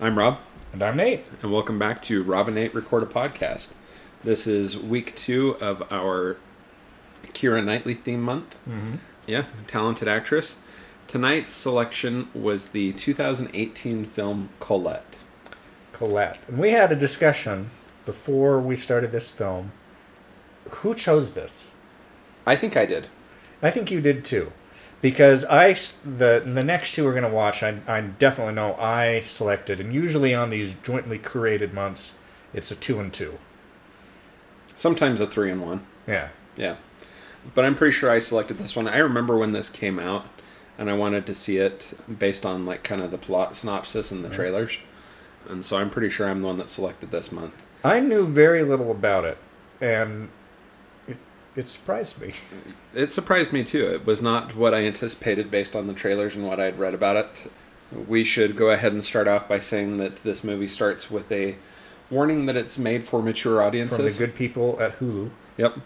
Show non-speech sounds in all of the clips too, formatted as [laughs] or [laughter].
I'm Rob, And I'm Nate. and welcome back to Rob and Nate Record a Podcast. This is week two of our Keira Knightley theme month. Mm-hmm. Yeah, talented actress. Tonight's selection was the 2018 film Colette. Colette. And we had a discussion before we started this film. Who chose this? I think I did. I think you did too. Because I the, the next two we're going to watch, I, I definitely know I selected. And usually on these jointly curated months, it's a two and two. Sometimes a three and one. Yeah. Yeah. But I'm pretty sure I selected this one. I remember when this came out and I wanted to see it based on like kind of the plot synopsis and the trailers. And so I'm pretty sure I'm the one that selected this month. I knew very little about it. And it, surprised me. [laughs] It surprised me too. It was not what I anticipated based on the trailers and what I'd read about it. We should go ahead and start off by saying that this movie starts with a warning that it's made for mature audiences. From the good people at Hulu. Yep.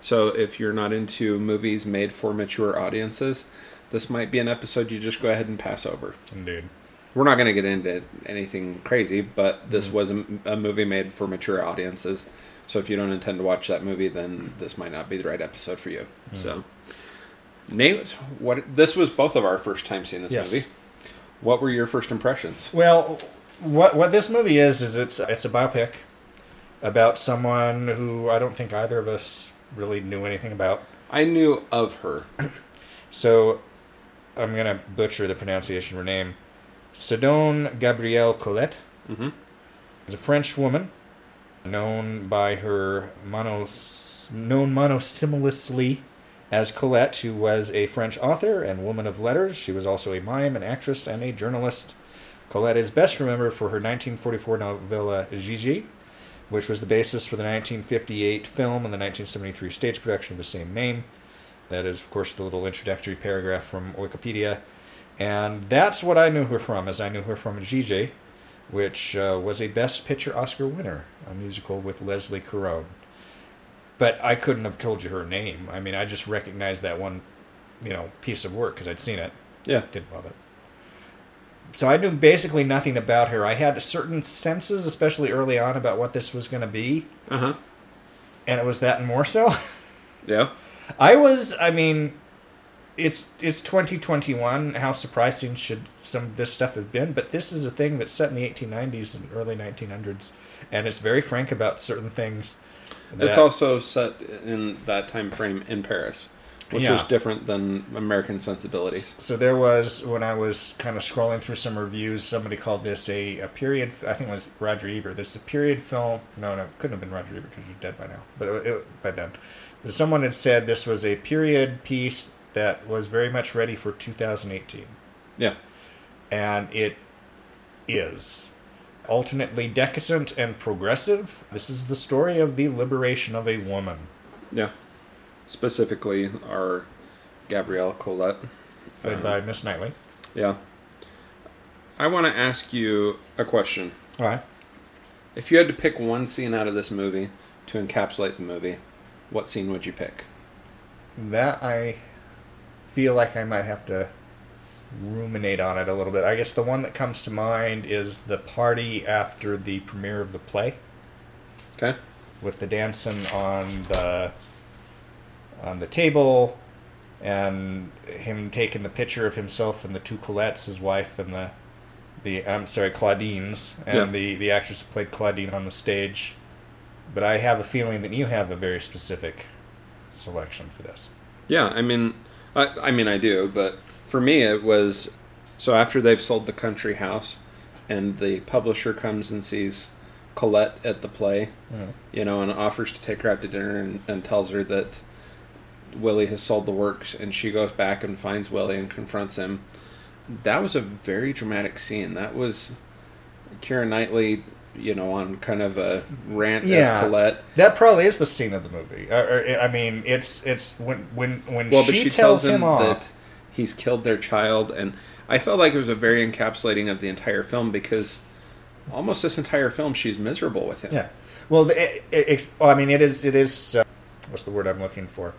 So if you're not into movies made for mature audiences, this might be an episode you just go ahead and pass over. Indeed. We're not going to get into anything crazy, but this Mhm. was a, a movie made for mature audiences. So if you don't intend to watch that movie, then this might not be the right episode for you. Mhm. So, Nate, what this was both of our first time seeing this Yes. movie. What were your first impressions? Well, what what this movie is is it's it's a biopic about someone who I don't think either of us really knew anything about. I knew of her. [coughs] So I'm gonna butcher the pronunciation of her name. Sedone Gabrielle Colette hmm is a French woman known by her monos known monosyllabously as Colette, who was a French author and woman of letters. She was also a mime, an actress, and a journalist. Colette is best remembered for her 1944 novella Gigi, which was the basis for the 1958 film and the 1973 stage production of the same name. That is, of course, the little introductory paragraph from Wikipedia. And that's what I knew her from, as I knew her from Gigi, which uh, was a Best Picture Oscar winner, a musical with Leslie Caron. But I couldn't have told you her name. I mean, I just recognized that one, you know, piece of work because I'd seen it. Yeah. Didn't love it. So I knew basically nothing about her. I had certain senses, especially early on, about what this was going to be, Uh huh. and it was that and more so. [laughs] Yeah. I was, I mean, it's it's 2021. How surprising should some of this stuff have been? But this is a thing that's set in the 1890s and early 1900s, and it's very frank about certain things. It's also set in that time frame in Paris, which Yeah. was different than American sensibilities. So there was when I was kind of scrolling through some reviews, somebody called this a, a period. I think it was Roger Ebert. This is a period film. No, no, it couldn't have been Roger Ebert because he's dead by now. But it, it, by then, but someone had said this was a period piece that was very much ready for 2018. Yeah. and it is alternately decadent and progressive. This is the story of the liberation of a woman. Yeah. Specifically, our Gabrielle Colette. Played Um, by Miss Knightley. Yeah. I want to ask you a question. All right. If you had to pick one scene out of this movie to encapsulate the movie, what scene would you pick? That I feel like I might have to ruminate on it a little bit. I guess the one that comes to mind is the party after the premiere of the play Okay. with the dancing on the on the table and him taking the picture of himself and the two Colettes, his wife and the the I'm sorry, Claudines, and Yeah. the the actress who played Claudine on the stage. But I have a feeling that you have a very specific selection for this. Yeah, I mean, I, I mean, I do, but for me, it was so after they've sold the country house, and the publisher comes and sees Colette at the play, you know, and offers to take her out to dinner and, and tells her that Willie has sold the works, and she goes back and finds Willie and confronts him. That was a very dramatic scene. That was Keira Knightley, you know, on kind of a rant Yeah. as Colette. That probably is the scene of the movie. Uh, I mean, it's it's when when when Well, she, she tells, tells him, him off. that he's killed their child, and I felt like it was a very encapsulating of the entire film because almost this entire film she's miserable with him. Yeah. Well, it, it, it's- well, I mean, it is. It is. Uh, what's the word I'm looking for?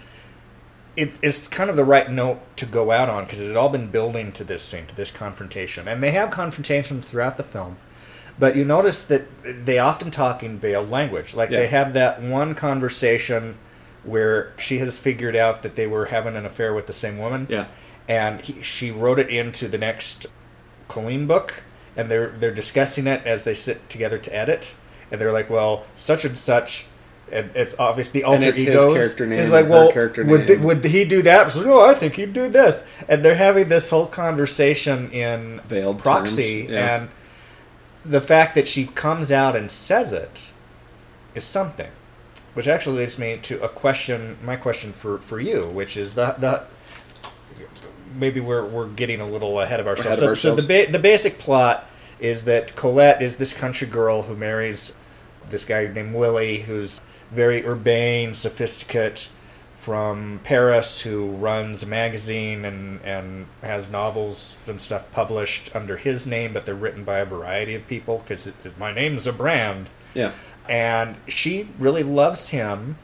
It, it's kind of the right note to go out on because it had all been building to this scene, to this confrontation, and they have confrontations throughout the film. But you notice that they often talk in veiled language. Like Yeah. they have that one conversation where she has figured out that they were having an affair with the same woman. Yeah. And he, she wrote it into the next Colleen book, and they're they're discussing it as they sit together to edit, and they're like, "Well, such and such." And it's obvious the alter his egos. character name It's like, well, would would he do that? Like, oh, I think he'd do this. And they're having this whole conversation in Veiled proxy, yeah. and the fact that she comes out and says it is something. Which actually leads me to a question, my question for, for you, which is the the maybe we're we're getting a little ahead of ourselves. Ahead of so, so the ba- the basic plot is that Colette is this country girl who marries this guy named Willie, who's very urbane, sophisticate from Paris, who runs a magazine and and has novels and stuff published under his name, but they're written by a variety of people because my name's a brand Yeah. and she really loves him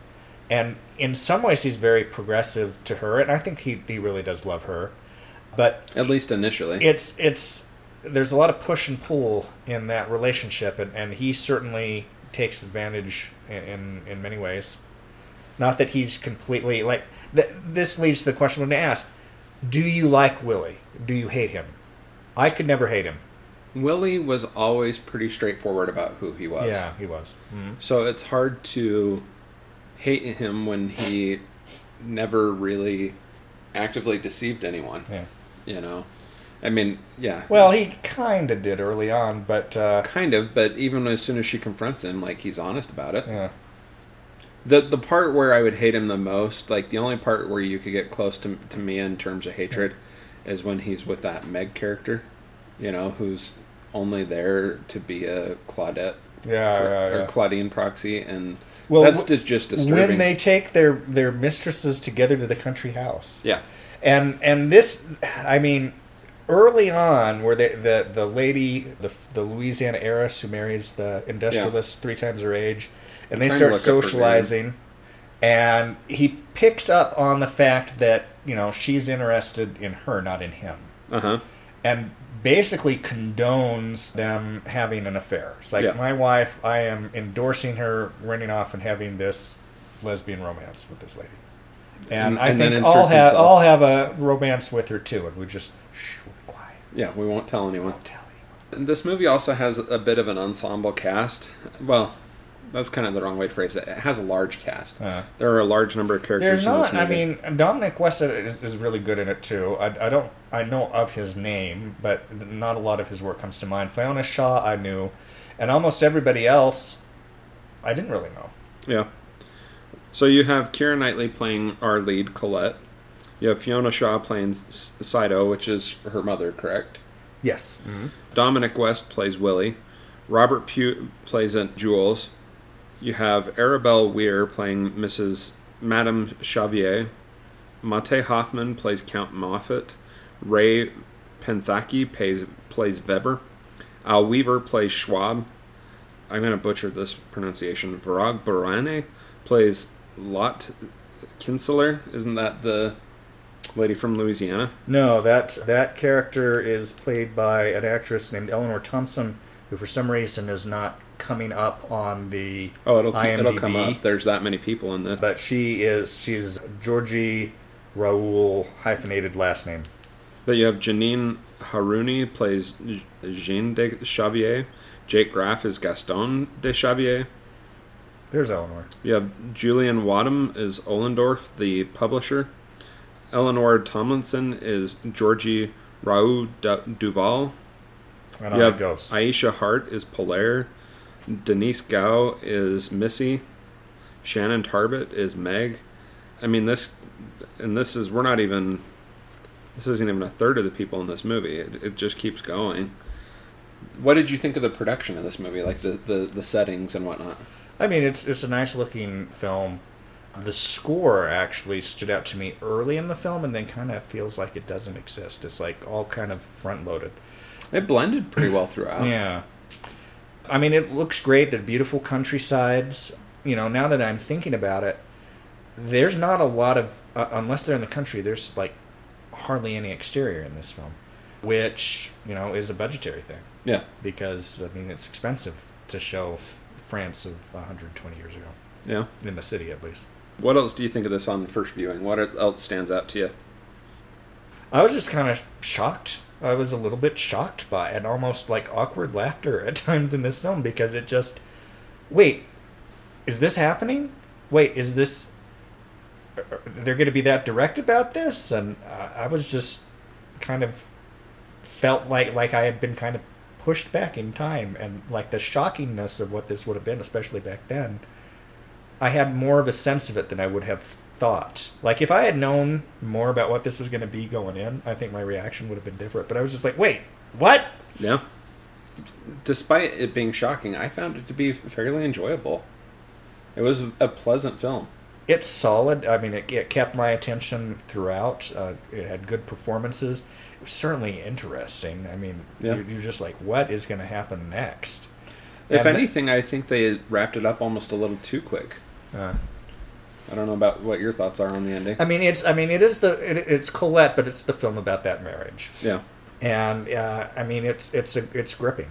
and in some ways he's very progressive to her and i think he, he really does love her but At least initially. it's it's there's a lot of push and pull in that relationship and, and he certainly takes advantage in, in in many ways not that he's completely like th- this leads to the question i'm going to ask do you like willie do you hate him i could never hate him Willie was always pretty straightforward about who he was. yeah he was Mhm. So it's hard to hate him when he never really actively deceived anyone. yeah You know, I mean, yeah. well he kind of did early on but uh kind of, but even as soon as she confronts him, like he's honest about it. yeah The the part where I would hate him the most, like the only part where you could get close to to me in terms of hatred, is when he's with that Meg character, you know, who's only there to be a Claudette Yeah, or, yeah, or. Claudine proxy, and Well, that's w- just, disturbing. when they take their their mistresses together to the country house, yeah, and and this, I mean, early on, where they, the the lady, the the Louisiana heiress who marries the industrialist three times her age, and they start look up her name. socializing, and he picks up on the fact that you know she's interested in her, not in him uh huh, and basically condones them having an affair. It's like Yeah. my wife, I am endorsing her running off and having this lesbian romance with this lady. And, And- I and think I'll have. I'll have a romance with her too, and we just shh, we'll be quiet. yeah. We won't tell anyone. Don't tell anyone. This movie also has a bit of an ensemble cast. Well, that's kind of the wrong way to phrase it. It has a large cast. Uh, There are a large number of characters There's in this not. I mean, Dominic West is, is really good in it too. I, I don't. I know of his name, but not a lot of his work comes to mind. Fiona Shaw, I knew, and almost everybody else, I didn't really know. Yeah. So you have Keira Knightley playing our lead, Colette. You have Fiona Shaw playing S- Saito, which is her mother, correct? Yes. Dominic West plays Willie. Robert Pugh plays Jules. You have Arabella Weir playing Mrs. Madame Xavier. Mate Hoffman plays Count Moffat. Ray Panthaki plays, plays Weber. Al Weaver plays Schwab. I'm going to butcher this pronunciation. Virag Barane plays Lot Kinsler. Isn't that the lady from Louisiana? No, that that character is played by an actress named Eleanor Thompson, who for some reason is not coming up on the Oh, it'll, IMDb. it'll come up. There's that many people in this. But she is she's Georgie Raoul hyphenated last name. But you have Janine Harouni plays Jean de Xavier. Jake Graf is Gaston de Xavier. There's Eleanor. You have Julian Wadham is Ollendorf, the publisher. Eleanor Tomlinson is Georgie Raoul Du- Duval. I know You have. Aiysha Hart is Polaire. Denise Gough is Missy. Shannon Tarbet is Meg. I mean this, and this is we're not even. This isn't even a third of the people in this movie. It, it just keeps going. What did you think of the production of this movie, like the, the, the settings and whatnot? I mean, it's it's a nice looking film. The score actually stood out to me early in the film, and then kind of feels like it doesn't exist. It's like all kind of front loaded. It blended pretty well throughout. Yeah. I mean, it looks great. They're beautiful countrysides. You know, now that I'm thinking about it, there's not a lot of, uh, unless they're in the country, there's like hardly any exterior in this film, which, you know, is a budgetary thing. Yeah. because I mean it's expensive to show France of 120 years ago Yeah. in the city at least. What else do you think of this on first viewing? What else stands out to you? I was just kind of shocked. I was a little bit shocked by and almost like awkward laughter at [laughs] times in this film because it just wait, is this happening? Wait, is this are they're going to be that direct about this? And uh, I was just kind of felt like like I had been kind of pushed back in time and like the shockingness of what this would have been especially back then. I had more of a sense of it than I would have thought. Like if I had known more about what this was going to be going in, I think my reaction would have been different. But I was just like, "Wait, what?" Yeah. Despite it being shocking, I found it to be fairly enjoyable. It was a pleasant film. It's solid. I mean, it, it kept my attention throughout. Uh, it had good performances. It was certainly interesting. I mean, Yeah. you're, you're just like, "What is going to happen next?" If And- anything, I think they wrapped it up almost a little too quick. Uh, I don't know about what your thoughts are on the ending. I mean, it's. I mean, it is the. It, it's Colette, but it's the film about that marriage, Yeah. and uh, I mean, it's it's a, it's gripping.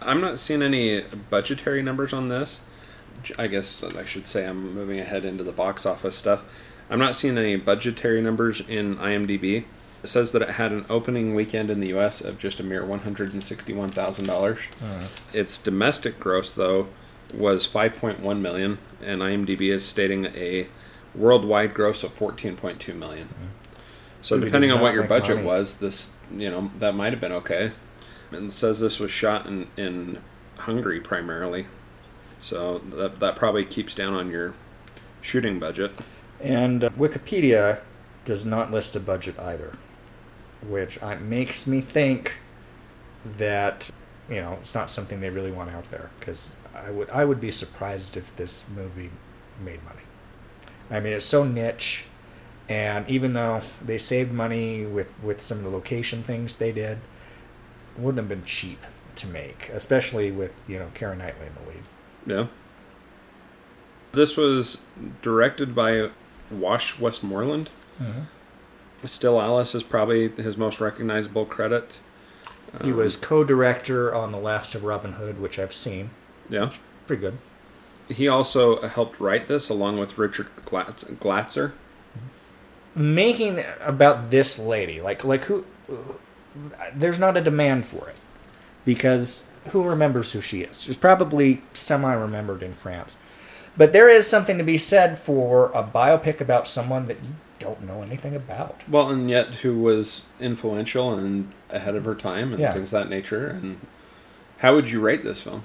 I'm not seeing any budgetary numbers on this. I guess I should say I'm moving ahead into the box office stuff. I'm not seeing any budgetary numbers in IMDb. It says that it had an opening weekend in the U.S. of just a mere $161,000. Its domestic gross, though, was 5.1 million, and IMDb is stating a worldwide gross of 14.2 million. So depending on what your budget money. was, this you know that might have been okay. And it says this was shot in in Hungary primarily, so that that probably keeps down on your shooting budget. And uh, Wikipedia does not list a budget either, which uh, makes me think that you know it's not something they really want out there. Because I would I would be surprised if this movie made money. I mean, it's so niche, and even though they saved money with with some of the location things they did, it wouldn't have been cheap to make, especially with you know Karen Knightley in the lead. Yeah. This was directed by Wash Westmoreland. Still Alice is probably his most recognizable credit. He Um, was co-director on The Last of Robin Hood, which I've seen. Yeah. Pretty good. He also helped write this along with Richard Glatz- Glatzer. Making about this lady, like like who, there's not a demand for it because who remembers who she is? She's probably semi-remembered in France, but there is something to be said for a biopic about someone that you don't know anything about. Well, and yet who was influential and ahead of her time and Yeah. things of that nature. And how would you rate this film?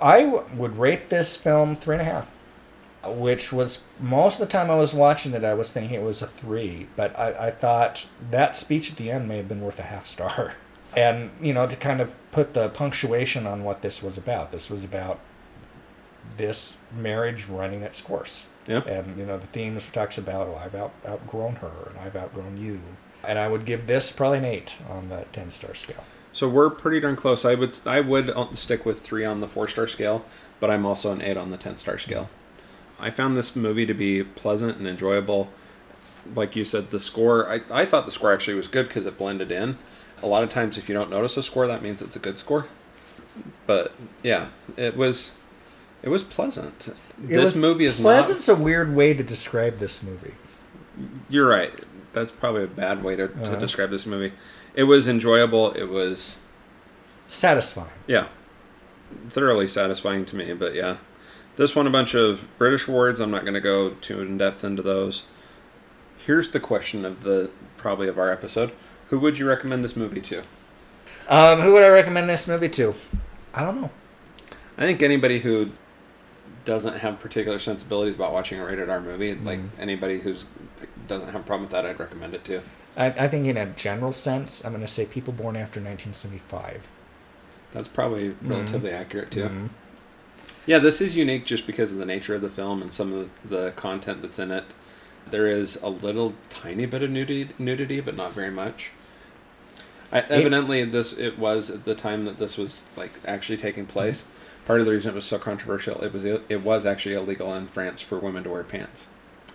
I w- would rate this film three and a half, which was most of the time I was watching it, I was thinking it was a three, but I, I thought that speech at the end may have been worth a half star. [laughs] And, you know, to kind of put the punctuation on what this was about, this was about this marriage running its course. Yeah. And, you know, the themes talks about, oh, I've out, outgrown her and I've outgrown you. And I would give this probably an eight on the 10 star scale. So we're pretty darn close. I would I would stick with three on the four star scale, but I'm also an eight on the ten star scale. I found this movie to be pleasant and enjoyable. Like you said, the score. I, I thought the score actually was good because it blended in. A lot of times, if you don't notice a score, that means it's a good score. But yeah, it was it was pleasant. It this was movie is not Pleasant's a weird way to describe this movie. You're right. That's probably a bad way to, to Uh-huh. describe this movie. It was enjoyable. It was Satisfying. Yeah. Thoroughly satisfying to me, but yeah. This won a bunch of British awards. I'm not going to go too in depth into those. Here's the question of the probably of our episode. Who would you recommend this movie to? Um, who would I recommend this movie to? I don't know. I think anybody who doesn't have particular sensibilities about watching a rated R movie, like Mhm. anybody who's doesn't have a problem with that, I'd recommend it to. I, I think in a general sense, I'm going to say people born after 1975. That's probably relatively accurate too. Mhm. Yeah, this is unique just because of the nature of the film and some of the, content that's in it. There is a little tiny bit of nudity, nudity but not very much. I, evidently, this it was at the time that this was like actually taking place. Part of the reason it was so controversial, it was it was actually illegal in France for women to wear pants.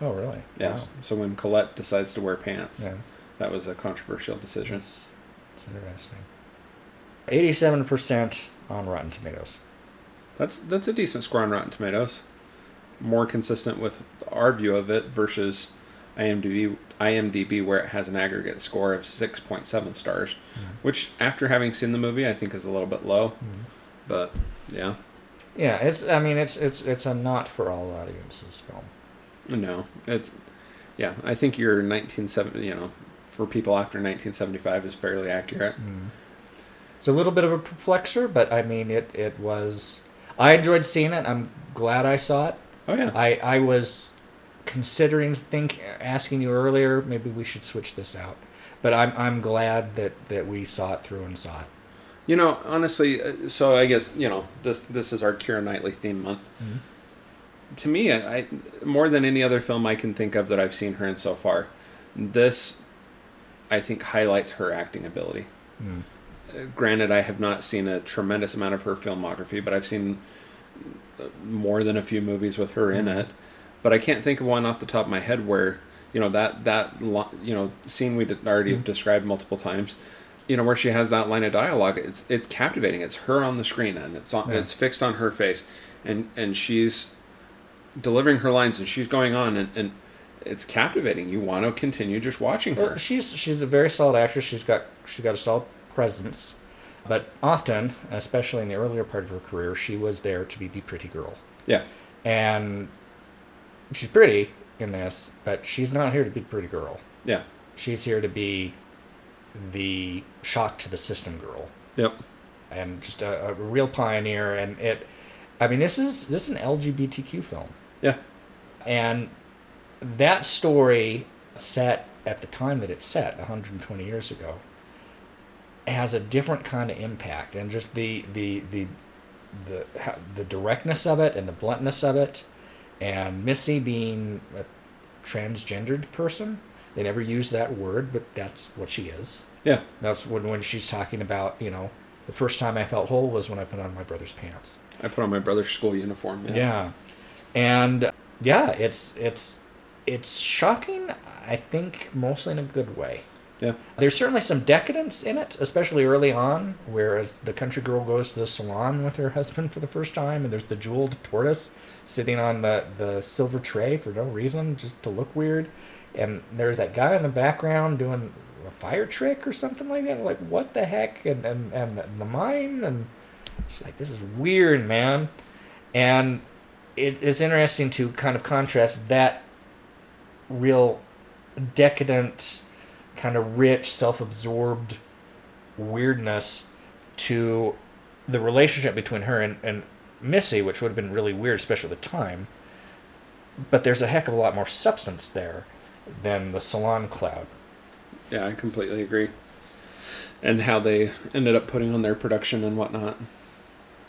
Oh, really? Yeah. Wow. So when Colette decides to wear pants, Yeah. That was a controversial decision. It's interesting. Eighty-seven percent on Rotten Tomatoes. That's that's a decent score on Rotten Tomatoes. More consistent with our view of it versus IMDb, IMDb where it has an aggregate score of 6.7 stars, mm-hmm. which after having seen the movie, I think is a little bit low. Mm-hmm. But yeah, Yeah, it's. I mean, it's it's it's a not for all audiences film. no, it's yeah. I think your 1970, you know, for people after 1975 is fairly accurate. It's a little bit of a perplexer, but I mean, it it was. I enjoyed seeing it. I'm glad I saw it. Oh yeah, I I was considering think asking you earlier. Maybe we should switch this out. But I'm I'm glad that that we saw it through and saw it. you know, honestly, uh, so I guess you know this this is our Keira Knightley theme month. to me, I, I more than any other film I can think of that I've seen her in so far, this I think highlights her acting ability. Mm. Uh, granted, I have not seen a tremendous amount of her filmography, but I've seen uh, more than a few movies with her in Mhm. it. But I can't think of one off the top of my head where you know that that you know scene we already Mhm. described multiple times. You know where she has that line of dialogue. It's it's captivating. It's her on the screen and it's on Yeah. it's fixed on her face, and and she's delivering her lines and she's going on and, and it's captivating. You want to continue just watching her. Well, she's she's a very solid actress. She's got she's got a solid presence, but often, especially in the earlier part of her career, she was there to be the pretty girl, Yeah, and she's pretty in this, but she's not here to be the pretty girl. yeah, She's here to be the shock to the system girl, yep, and just a, a real pioneer. And it, I mean, this is this is an LGBTQ film. yeah, And that story, set at the time that it's set, 120 years ago, has a different kind of impact, and just the the the the the directness of it and the bluntness of it, and Missy being a transgendered person. They never use that word, but that's what she is. yeah, That's when when she's talking about you know the first time I felt whole was when I put on my brother's pants. I put on my brother's school uniform. Yeah, Yeah. And yeah, it's it's it's shocking, I think mostly in a good way. yeah, There's certainly some decadence in it, especially early on, whereas the country girl goes to the salon with her husband for the first time and there's the jeweled tortoise sitting on the, the silver tray for no reason, just to look weird. And there's that guy in the background doing a fire trick or something like that. Like, what the heck? And and, and the, the mine and she's like, This is weird, man. And it is interesting to kind of contrast that real decadent, kind of rich, self absorbed weirdness to the relationship between her and, and Missy, which would have been really weird, especially at the time. But there's a heck of a lot more substance there than the salon cloud. yeah. I completely agree. And how they ended up putting on their production and whatnot,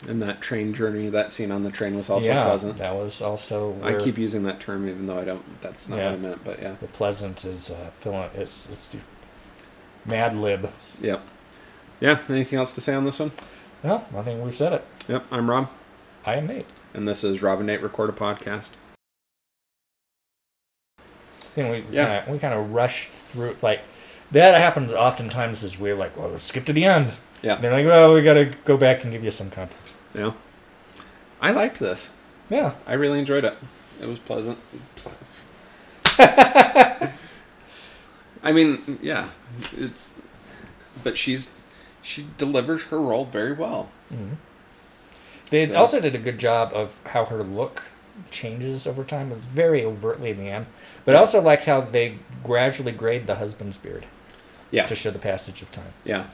and that train journey, that scene on the train was also yeah, pleasant. that was also I keep using that term even though I don't. That's not Yeah. what I meant. But yeah, the pleasant is uh, filling. It's it's Mad Lib. yep, yeah. Anything else to say on this one? No, I think we've said it. Yep. I'm Rob, I am Nate. and this is Rob and Nate record a podcast. Know, we Yeah. kind of we kind of rushed through like that happens oftentimes. Is we're like, well, skip to the end. Yeah. And they're like, well, we got to go back and give you some context. Yeah. I liked this. Yeah. I really enjoyed it. It was pleasant. [laughs] I mean, yeah, it's but she's she delivers her role very well. hmm They So- also did a good job of how her look changes over time. It was very overtly in the end, but I also liked how they gradually grade the husband's beard Yeah. to show the passage of time. Yeah.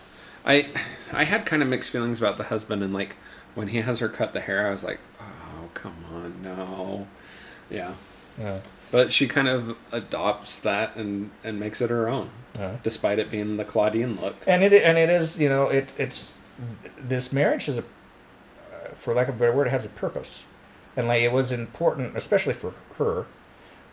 I I had kind of mixed feelings about the husband and like when he has her cut the hair, I was like, "Oh, come on, no." Yeah. Yeah. But she kind of adopts that and and makes it her own, despite it being the Claudine look. and it and it is you know it it's this marriage is a for lack of a better word it has a purpose and like it was important especially for her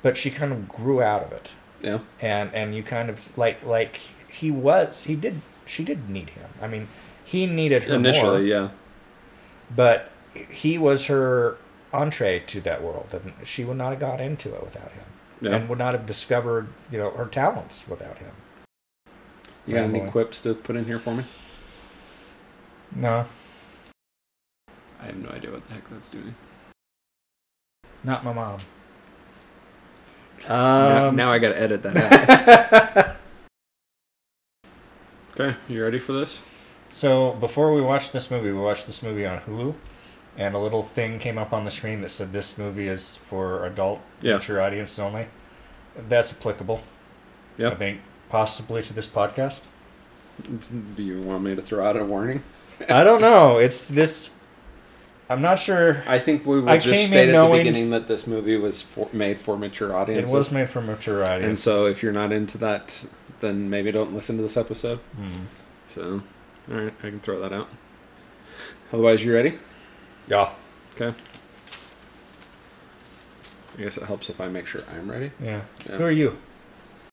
but she kind of grew out of it Yeah. and and you kind of like like he was he did she did need him i mean he needed her Initially, more, yeah. But he was her entree to that world and she would not have got into it without him Yeah. and would not have discovered you know her talents without him You got any quips to put in here for me? No, I have no idea what the heck that's doing. not my mom. now, Um, now I gotta edit that [laughs] out. okay, you ready for this? So before we watched this movie, we watched this movie on Hulu, and a little thing came up on the screen that said this movie is for adult, Yeah. mature audiences only. That's applicable. Yeah. I think possibly to this podcast. Do you want me to throw out a warning? I don't know. It's this. I'm not sure. I think we will I just came state in at the beginning that this movie was for, made for mature audiences. It was made for mature audiences. and so if you're not into that, then maybe don't listen to this episode. Hmm. So, all right, I can throw that out. Otherwise, you ready? yeah, Okay. I guess it helps if I make sure I'm ready. yeah, Yeah. Who are you?